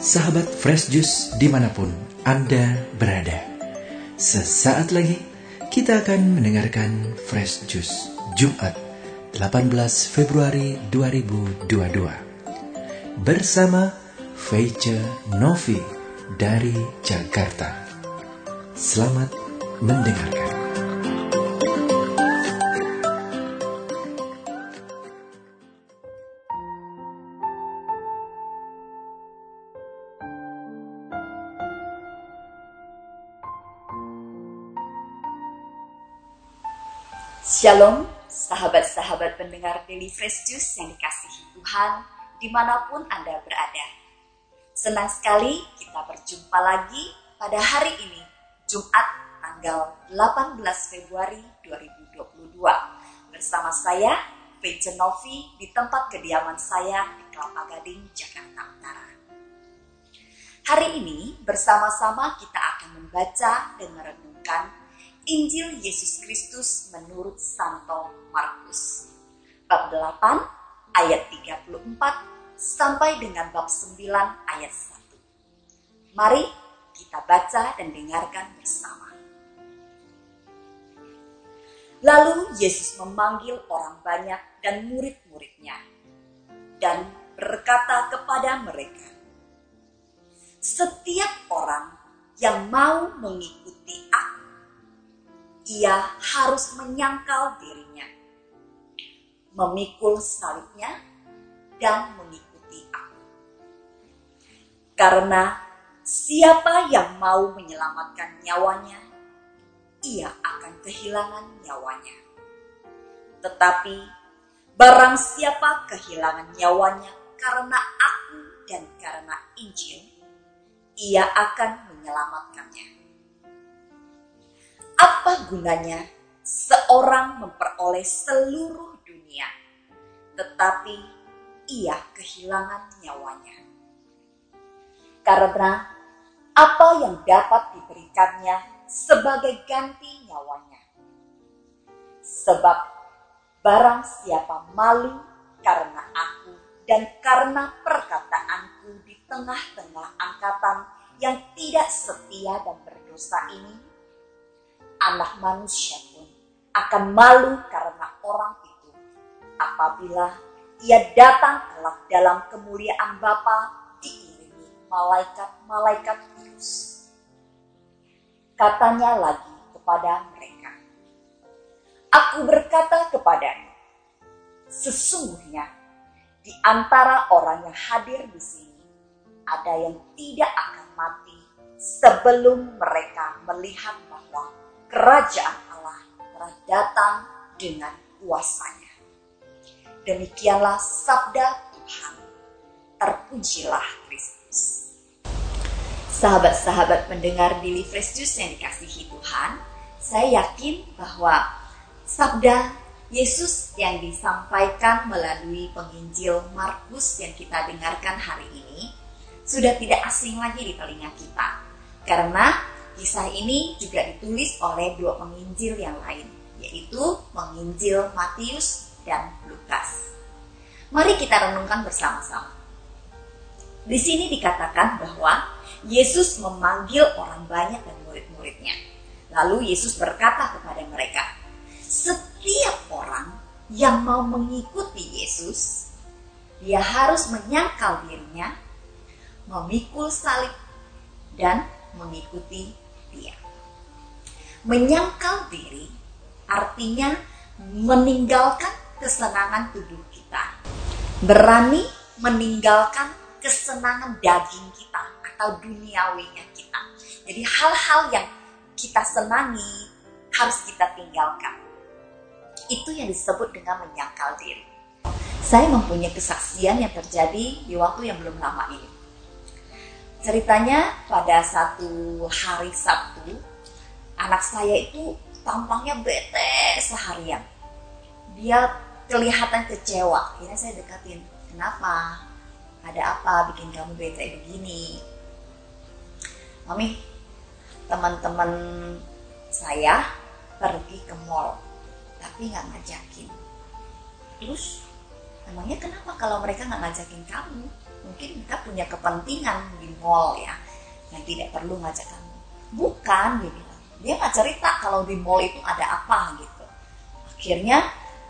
Sahabat Fresh Juice di mana pun Anda berada. Sesaat lagi kita akan mendengarkan Fresh Juice Jumat 18 Februari 2022 bersama Feice Novi dari Jakarta. Selamat mendengarkan. Shalom, sahabat-sahabat pendengar Daily Fresh Juice yang dikasihi Tuhan, di mana pun Anda berada. Senang sekali kita berjumpa lagi pada hari ini, Jumat tanggal 18 Februari 2022. Bersama saya, Fece Novi, di tempat kediaman saya di Kelapa Gading, Jakarta Utara. Hari ini bersama-sama kita akan membaca dan merenungkan Injil Yesus Kristus menurut Santo Markus. Bab 8 ayat 34 sampai dengan bab 9 ayat 1. Mari kita baca dan dengarkan bersama. Lalu Yesus memanggil orang banyak dan murid-muridnya dan berkata kepada mereka, Setiap orang yang mau mengikuti ia harus menyangkal dirinya, memikul salibnya, dan mengikuti aku. Karena siapa yang mau menyelamatkan nyawanya, ia akan kehilangan nyawanya. Tetapi barang siapa kehilangan nyawanya karena aku dan karena Injil, ia akan menyelamatkannya apa gunanya seorang memperoleh seluruh dunia, tetapi ia kehilangan nyawanya? Karena apa yang dapat diberikannya sebagai ganti nyawanya? Sebab barang siapa malu karena aku dan karena perkataanku di tengah-tengah angkatan yang tidak setia dan berdosa ini, anak manusia pun akan malu karena orang itu apabila ia datang kelak dalam kemuliaan Bapa diiringi malaikat-malaikat kudus. Katanya lagi kepada mereka, Aku berkata kepadamu, sesungguhnya di antara orang yang hadir di sini ada yang tidak akan mati sebelum mereka melihat kerajaan Allah telah datang dengan kuasanya. Demikianlah sabda Tuhan. Terpujilah Kristus. Sahabat-sahabat mendengar di Fresh yang dikasihi Tuhan, saya yakin bahwa sabda Yesus yang disampaikan melalui penginjil Markus yang kita dengarkan hari ini sudah tidak asing lagi di telinga kita. Karena Kisah ini juga ditulis oleh dua penginjil yang lain, yaitu penginjil Matius dan Lukas. Mari kita renungkan bersama-sama. Di sini dikatakan bahwa Yesus memanggil orang banyak dan murid-muridnya. Lalu Yesus berkata kepada mereka, "Setiap orang yang mau mengikuti Yesus, dia harus menyangkal dirinya, memikul salib, dan mengikuti dia. Menyangkal diri artinya meninggalkan kesenangan tubuh kita. Berani meninggalkan kesenangan daging kita atau duniawinya kita. Jadi hal-hal yang kita senangi harus kita tinggalkan. Itu yang disebut dengan menyangkal diri. Saya mempunyai kesaksian yang terjadi di waktu yang belum lama ini Ceritanya pada satu hari Sabtu, anak saya itu tampangnya bete seharian. Dia kelihatan kecewa. Akhirnya saya dekatin, kenapa? Ada apa bikin kamu bete begini? Mami, teman-teman saya pergi ke mall, tapi nggak ngajakin. Terus emangnya kenapa kalau mereka nggak ngajakin kamu mungkin mereka punya kepentingan di mall ya yang tidak perlu ngajak kamu bukan dia bilang dia nggak cerita kalau di mall itu ada apa gitu akhirnya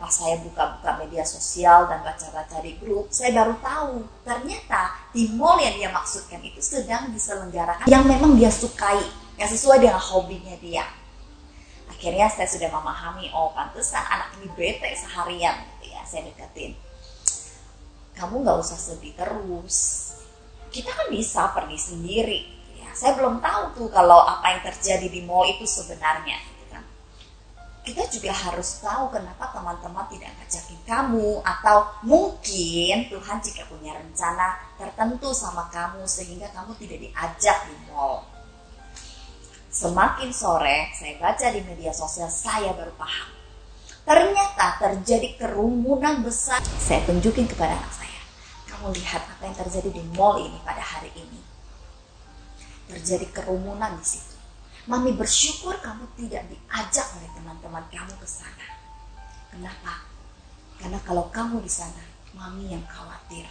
pas saya buka-buka media sosial dan baca-baca di grup, saya baru tahu ternyata di mall yang dia maksudkan itu sedang diselenggarakan yang memang dia sukai, yang sesuai dengan hobinya dia. Akhirnya saya sudah memahami, oh pantesan anak ini bete seharian, gitu ya. Saya deketin. Kamu nggak usah sedih terus. Kita kan bisa pergi sendiri. Ya, saya belum tahu tuh kalau apa yang terjadi di mall itu sebenarnya kita juga harus tahu kenapa teman-teman tidak ngajakin kamu atau mungkin Tuhan jika punya rencana tertentu sama kamu sehingga kamu tidak diajak di mall. Semakin sore saya baca di media sosial saya baru paham. Ternyata terjadi kerumunan besar. Saya tunjukin kepada anak. Kamu lihat apa yang terjadi di mall ini pada hari ini. Terjadi kerumunan di situ Mami bersyukur kamu tidak diajak oleh teman-teman kamu ke sana. Kenapa? Karena kalau kamu di sana, Mami yang khawatir.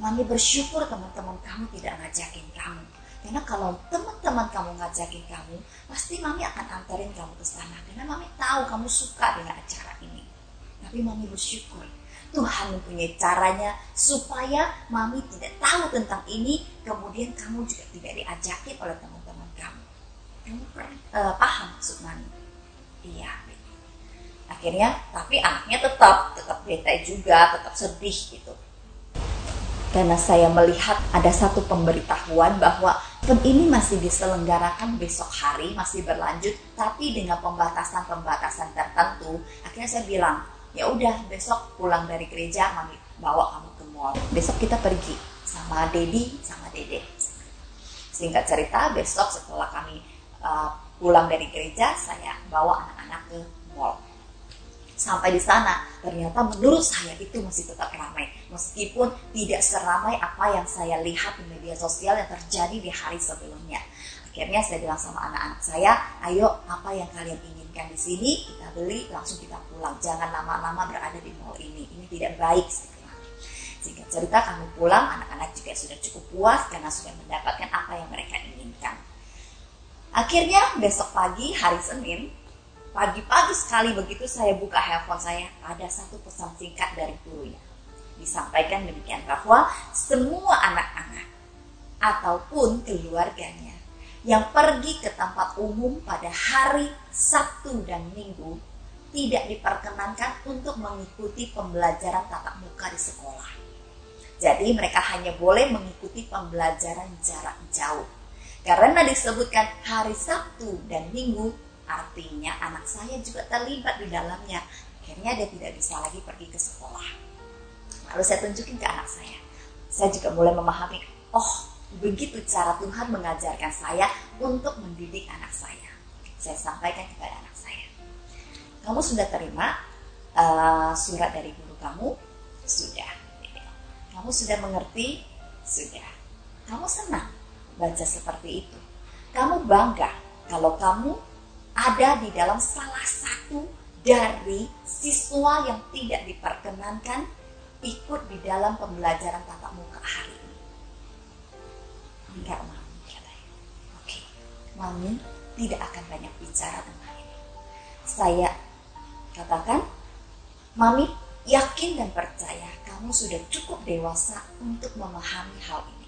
Mami bersyukur teman-teman kamu tidak ngajakin kamu. Karena kalau teman-teman kamu ngajakin kamu, pasti Mami akan antarin kamu ke sana. Karena Mami tahu kamu suka dengan acara ini. Tapi Mami bersyukur Tuhan mempunyai caranya supaya Mami tidak tahu tentang ini, kemudian kamu juga tidak diajakin oleh teman kamu. Uh, paham maksud mami? Iya akhirnya tapi anaknya tetap tetap bete juga tetap sedih gitu. Karena saya melihat ada satu pemberitahuan bahwa event ini masih diselenggarakan besok hari masih berlanjut tapi dengan pembatasan-pembatasan tertentu akhirnya saya bilang ya udah besok pulang dari gereja mami bawa kamu ke mall. Besok kita pergi sama Dedi sama Dede. Singkat cerita besok setelah kami uh, pulang dari gereja saya bawa anak-anak ke mall. Sampai di sana ternyata menurut saya itu masih tetap ramai. Meskipun tidak seramai apa yang saya lihat di media sosial yang terjadi di hari sebelumnya. Akhirnya saya bilang sama anak-anak saya ayo apa yang kalian inginkan di sini kita beli langsung kita pulang. Jangan lama-lama berada di mall ini. Ini tidak baik sehingga cerita kami pulang. Anak-anak juga sudah cukup puas karena sudah mendapatkan apa yang mereka inginkan. Akhirnya besok pagi hari Senin, pagi-pagi sekali begitu saya buka handphone saya, ada satu pesan singkat dari gurunya. Disampaikan demikian bahwa semua anak-anak ataupun keluarganya yang pergi ke tempat umum pada hari Sabtu dan Minggu tidak diperkenankan untuk mengikuti pembelajaran tatap muka di sekolah. Jadi mereka hanya boleh mengikuti pembelajaran jarak jauh karena disebutkan hari Sabtu dan Minggu, artinya anak saya juga terlibat di dalamnya. Akhirnya dia tidak bisa lagi pergi ke sekolah. Lalu saya tunjukin ke anak saya. Saya juga mulai memahami, oh begitu cara Tuhan mengajarkan saya untuk mendidik anak saya. Saya sampaikan kepada anak saya. Kamu sudah terima uh, surat dari guru kamu? Sudah. Kamu sudah mengerti? Sudah. Kamu senang? baca seperti itu. Kamu bangga kalau kamu ada di dalam salah satu dari siswa yang tidak diperkenankan ikut di dalam pembelajaran tatap muka hari. Enggak, Mami, katanya. Oke, Mami tidak akan banyak bicara tentang ini. Saya katakan, Mami yakin dan percaya kamu sudah cukup dewasa untuk memahami hal ini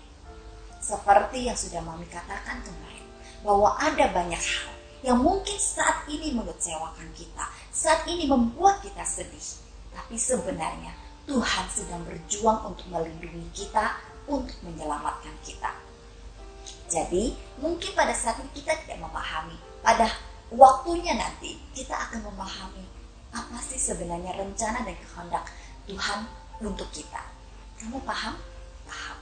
seperti yang sudah Mami katakan kemarin, bahwa ada banyak hal yang mungkin saat ini mengecewakan kita, saat ini membuat kita sedih. Tapi sebenarnya Tuhan sedang berjuang untuk melindungi kita, untuk menyelamatkan kita. Jadi, mungkin pada saat ini kita tidak memahami. Pada waktunya nanti, kita akan memahami apa sih sebenarnya rencana dan kehendak Tuhan untuk kita. Kamu paham? Paham.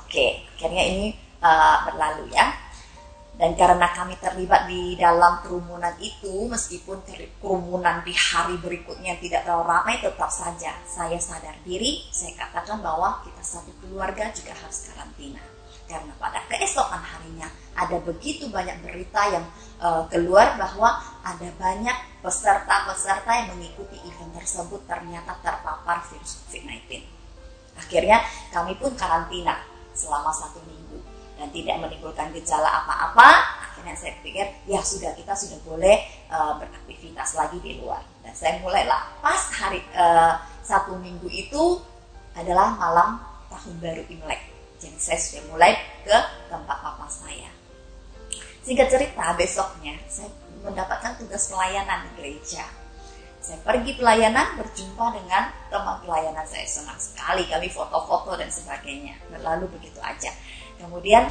Oke, akhirnya ini uh, berlalu ya. Dan karena kami terlibat di dalam kerumunan itu, meskipun kerumunan di hari berikutnya tidak terlalu ramai, tetap saja saya sadar diri, saya katakan bahwa kita satu keluarga juga harus karantina. Karena pada keesokan harinya ada begitu banyak berita yang uh, keluar bahwa ada banyak peserta-peserta yang mengikuti event tersebut ternyata terpapar virus COVID-19. Akhirnya kami pun karantina selama satu minggu dan tidak menimbulkan gejala apa-apa. Akhirnya saya pikir ya sudah kita sudah boleh uh, beraktivitas lagi di luar. Dan saya mulailah pas hari uh, satu minggu itu adalah malam tahun baru Imlek. Saya sudah mulai ke tempat papa saya. Singkat cerita, besoknya saya mendapatkan tugas pelayanan di gereja. Saya pergi pelayanan berjumpa dengan teman pelayanan saya senang sekali kami foto-foto dan sebagainya. Lalu begitu aja. Kemudian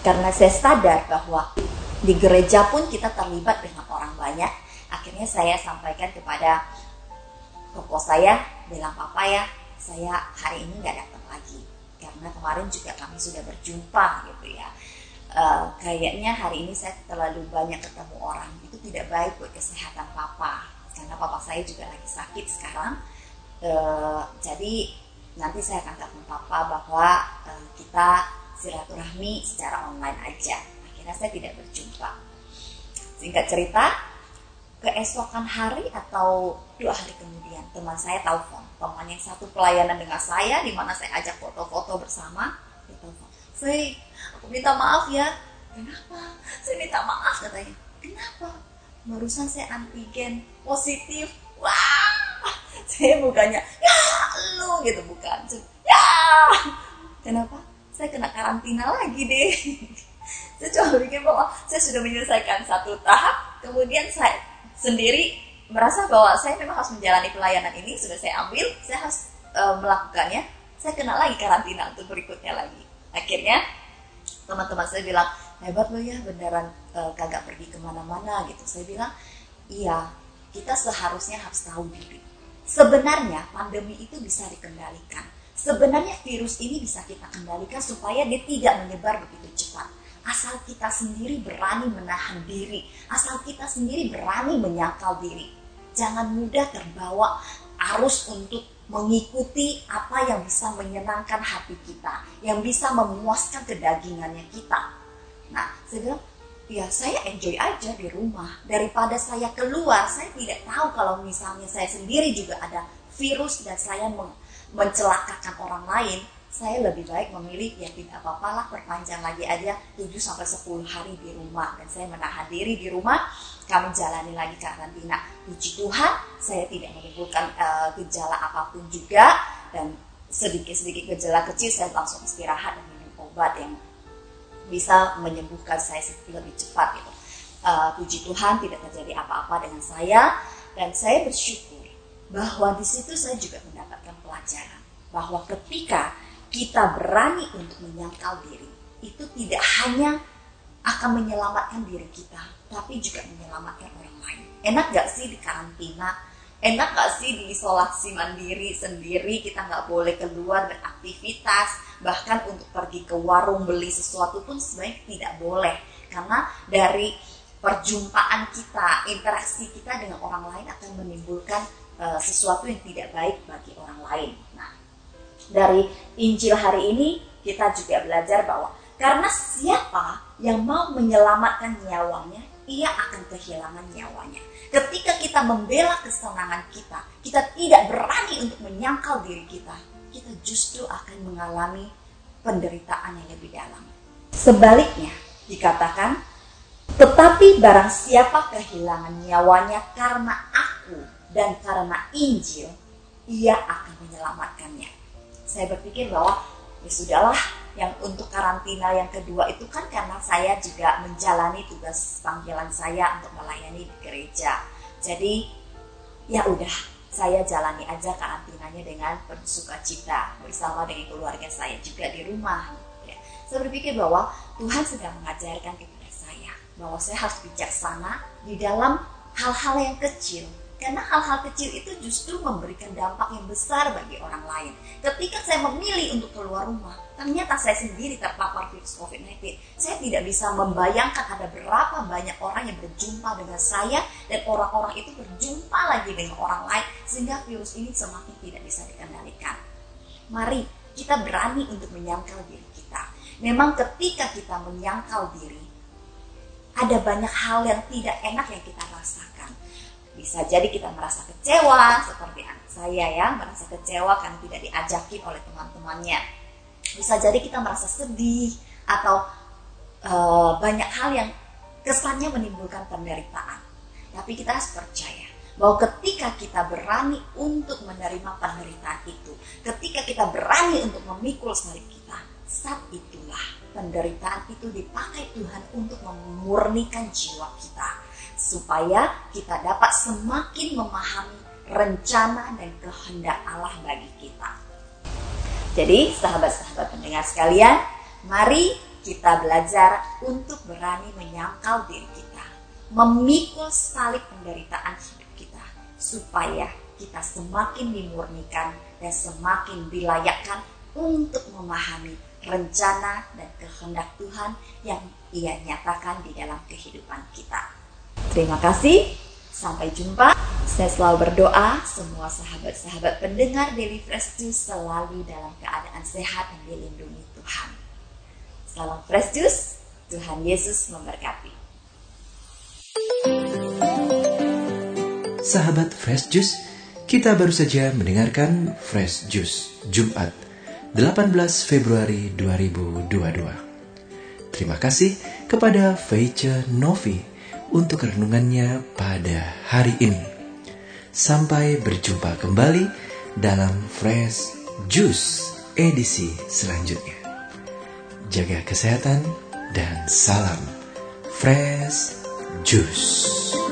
karena saya sadar bahwa di gereja pun kita terlibat dengan orang banyak, akhirnya saya sampaikan kepada koko saya, bilang papa ya, saya hari ini nggak datang lagi karena kemarin juga kami sudah berjumpa gitu ya. Uh, kayaknya hari ini saya terlalu banyak ketemu orang. Itu tidak baik buat kesehatan papa. Karena papa saya juga lagi sakit sekarang. Uh, jadi nanti saya akan telepon papa bahwa uh, kita silaturahmi secara online aja. Akhirnya saya tidak berjumpa. Singkat cerita keesokan hari atau dua hari kemudian? Teman saya telepon. Teman yang satu pelayanan dengan saya di mana saya ajak foto-foto bersama dia telepon. Saya aku minta maaf ya. Kenapa? Saya minta maaf katanya. Kenapa? Barusan saya antigen positif. Wah! Saya bukannya ya lu gitu. Bukan ya! Kenapa? Saya kena karantina lagi deh. Saya coba bikin bahwa saya sudah menyelesaikan satu tahap kemudian saya sendiri merasa bahwa saya memang harus menjalani pelayanan ini sudah saya ambil saya harus uh, melakukannya. Saya kena lagi karantina untuk berikutnya lagi. Akhirnya teman-teman saya bilang hebat lo ya beneran uh, kagak pergi ke mana-mana gitu. Saya bilang iya kita seharusnya harus tahu diri. Sebenarnya pandemi itu bisa dikendalikan. Sebenarnya virus ini bisa kita kendalikan supaya dia tidak menyebar begitu cepat asal kita sendiri berani menahan diri, asal kita sendiri berani menyangkal diri. Jangan mudah terbawa arus untuk mengikuti apa yang bisa menyenangkan hati kita, yang bisa memuaskan kedagingannya kita. Nah, bilang, ya saya enjoy aja di rumah. Daripada saya keluar, saya tidak tahu kalau misalnya saya sendiri juga ada virus dan saya mencelakakan orang lain saya lebih baik memilih ya tidak apa-apa lah perpanjang lagi aja 7 sampai 10 hari di rumah. Dan saya menahan diri di rumah kami jalani lagi karantina. Puji Tuhan saya tidak menimbulkan uh, gejala apa pun juga. Dan sedikit-sedikit gejala kecil saya langsung istirahat dan minum obat yang bisa menyembuhkan saya lebih cepat gitu. Uh, puji Tuhan tidak terjadi apa-apa dengan saya. Dan saya bersyukur bahwa di situ saya juga mendapatkan pelajaran bahwa ketika kita berani untuk menyangkal diri, itu tidak hanya akan menyelamatkan diri kita, tapi juga menyelamatkan orang lain. Enak gak sih di karantina? Enak gak sih di isolasi mandiri sendiri? Kita nggak boleh keluar beraktivitas, bahkan untuk pergi ke warung beli sesuatu pun sebenarnya tidak boleh. Karena dari perjumpaan kita, interaksi kita dengan orang lain akan menimbulkan uh, sesuatu yang tidak baik bagi orang lain. Dari Injil hari ini kita juga belajar bahwa karena siapa yang mau menyelamatkan nyawanya, ia akan kehilangan nyawanya. Ketika kita membela kesenangan kita, kita tidak berani untuk menyangkal diri kita, kita justru akan mengalami penderitaan yang lebih dalam. Sebaliknya, dikatakan, tetapi barang siapa kehilangan nyawanya karena aku dan karena Injil, ia akan menyelamatkannya saya berpikir bahwa ya sudahlah yang untuk karantina yang kedua itu kan karena saya juga menjalani tugas panggilan saya untuk melayani di gereja. Jadi ya udah saya jalani aja karantinanya dengan penuh sukacita bersama dengan keluarga saya juga di rumah. Ya. Saya berpikir bahwa Tuhan sedang mengajarkan kepada saya bahwa saya harus bijaksana di dalam hal-hal yang kecil karena hal-hal kecil itu justru memberikan dampak yang besar bagi orang lain. Ketika saya memilih untuk keluar rumah, ternyata saya sendiri terpapar virus COVID-19. Saya tidak bisa membayangkan ada berapa banyak orang yang berjumpa dengan saya dan orang-orang itu berjumpa lagi dengan orang lain sehingga virus ini semakin tidak bisa dikendalikan. Mari kita berani untuk menyangkal diri kita. Memang ketika kita menyangkal diri, ada banyak hal yang tidak enak yang kita rasakan. Bisa jadi kita merasa kecewa, seperti saya ya, merasa kecewa karena tidak diajakin oleh teman-temannya. Bisa jadi kita merasa sedih atau uh, banyak hal yang kesannya menimbulkan penderitaan. Tapi kita harus percaya bahwa ketika kita berani untuk menerima penderitaan itu, ketika kita berani untuk memikul salib kita, saat itulah penderitaan itu dipakai Tuhan untuk memurnikan jiwa kita supaya kita dapat semakin memahami rencana dan kehendak Allah bagi kita. Jadi, sahabat-sahabat pendengar sekalian, mari kita belajar untuk berani menyangkal diri kita, memikul salib penderitaan hidup kita, supaya kita semakin dimurnikan dan semakin dilayakkan untuk memahami rencana dan kehendak Tuhan yang ia nyatakan di dalam kehidupan kita. Terima kasih, sampai jumpa. Saya selalu berdoa semua sahabat-sahabat pendengar Daily Fresh Juice selalu dalam keadaan sehat dan dilindungi Tuhan. Salam Fresh Juice, Tuhan Yesus memberkati. Sahabat Fresh Juice, kita baru saja mendengarkan Fresh Juice Jumat 18 Februari 2022. Terima kasih kepada Feice Novi untuk renungannya pada hari ini. Sampai berjumpa kembali dalam Fresh Juice edisi selanjutnya. Jaga kesehatan dan salam Fresh Juice.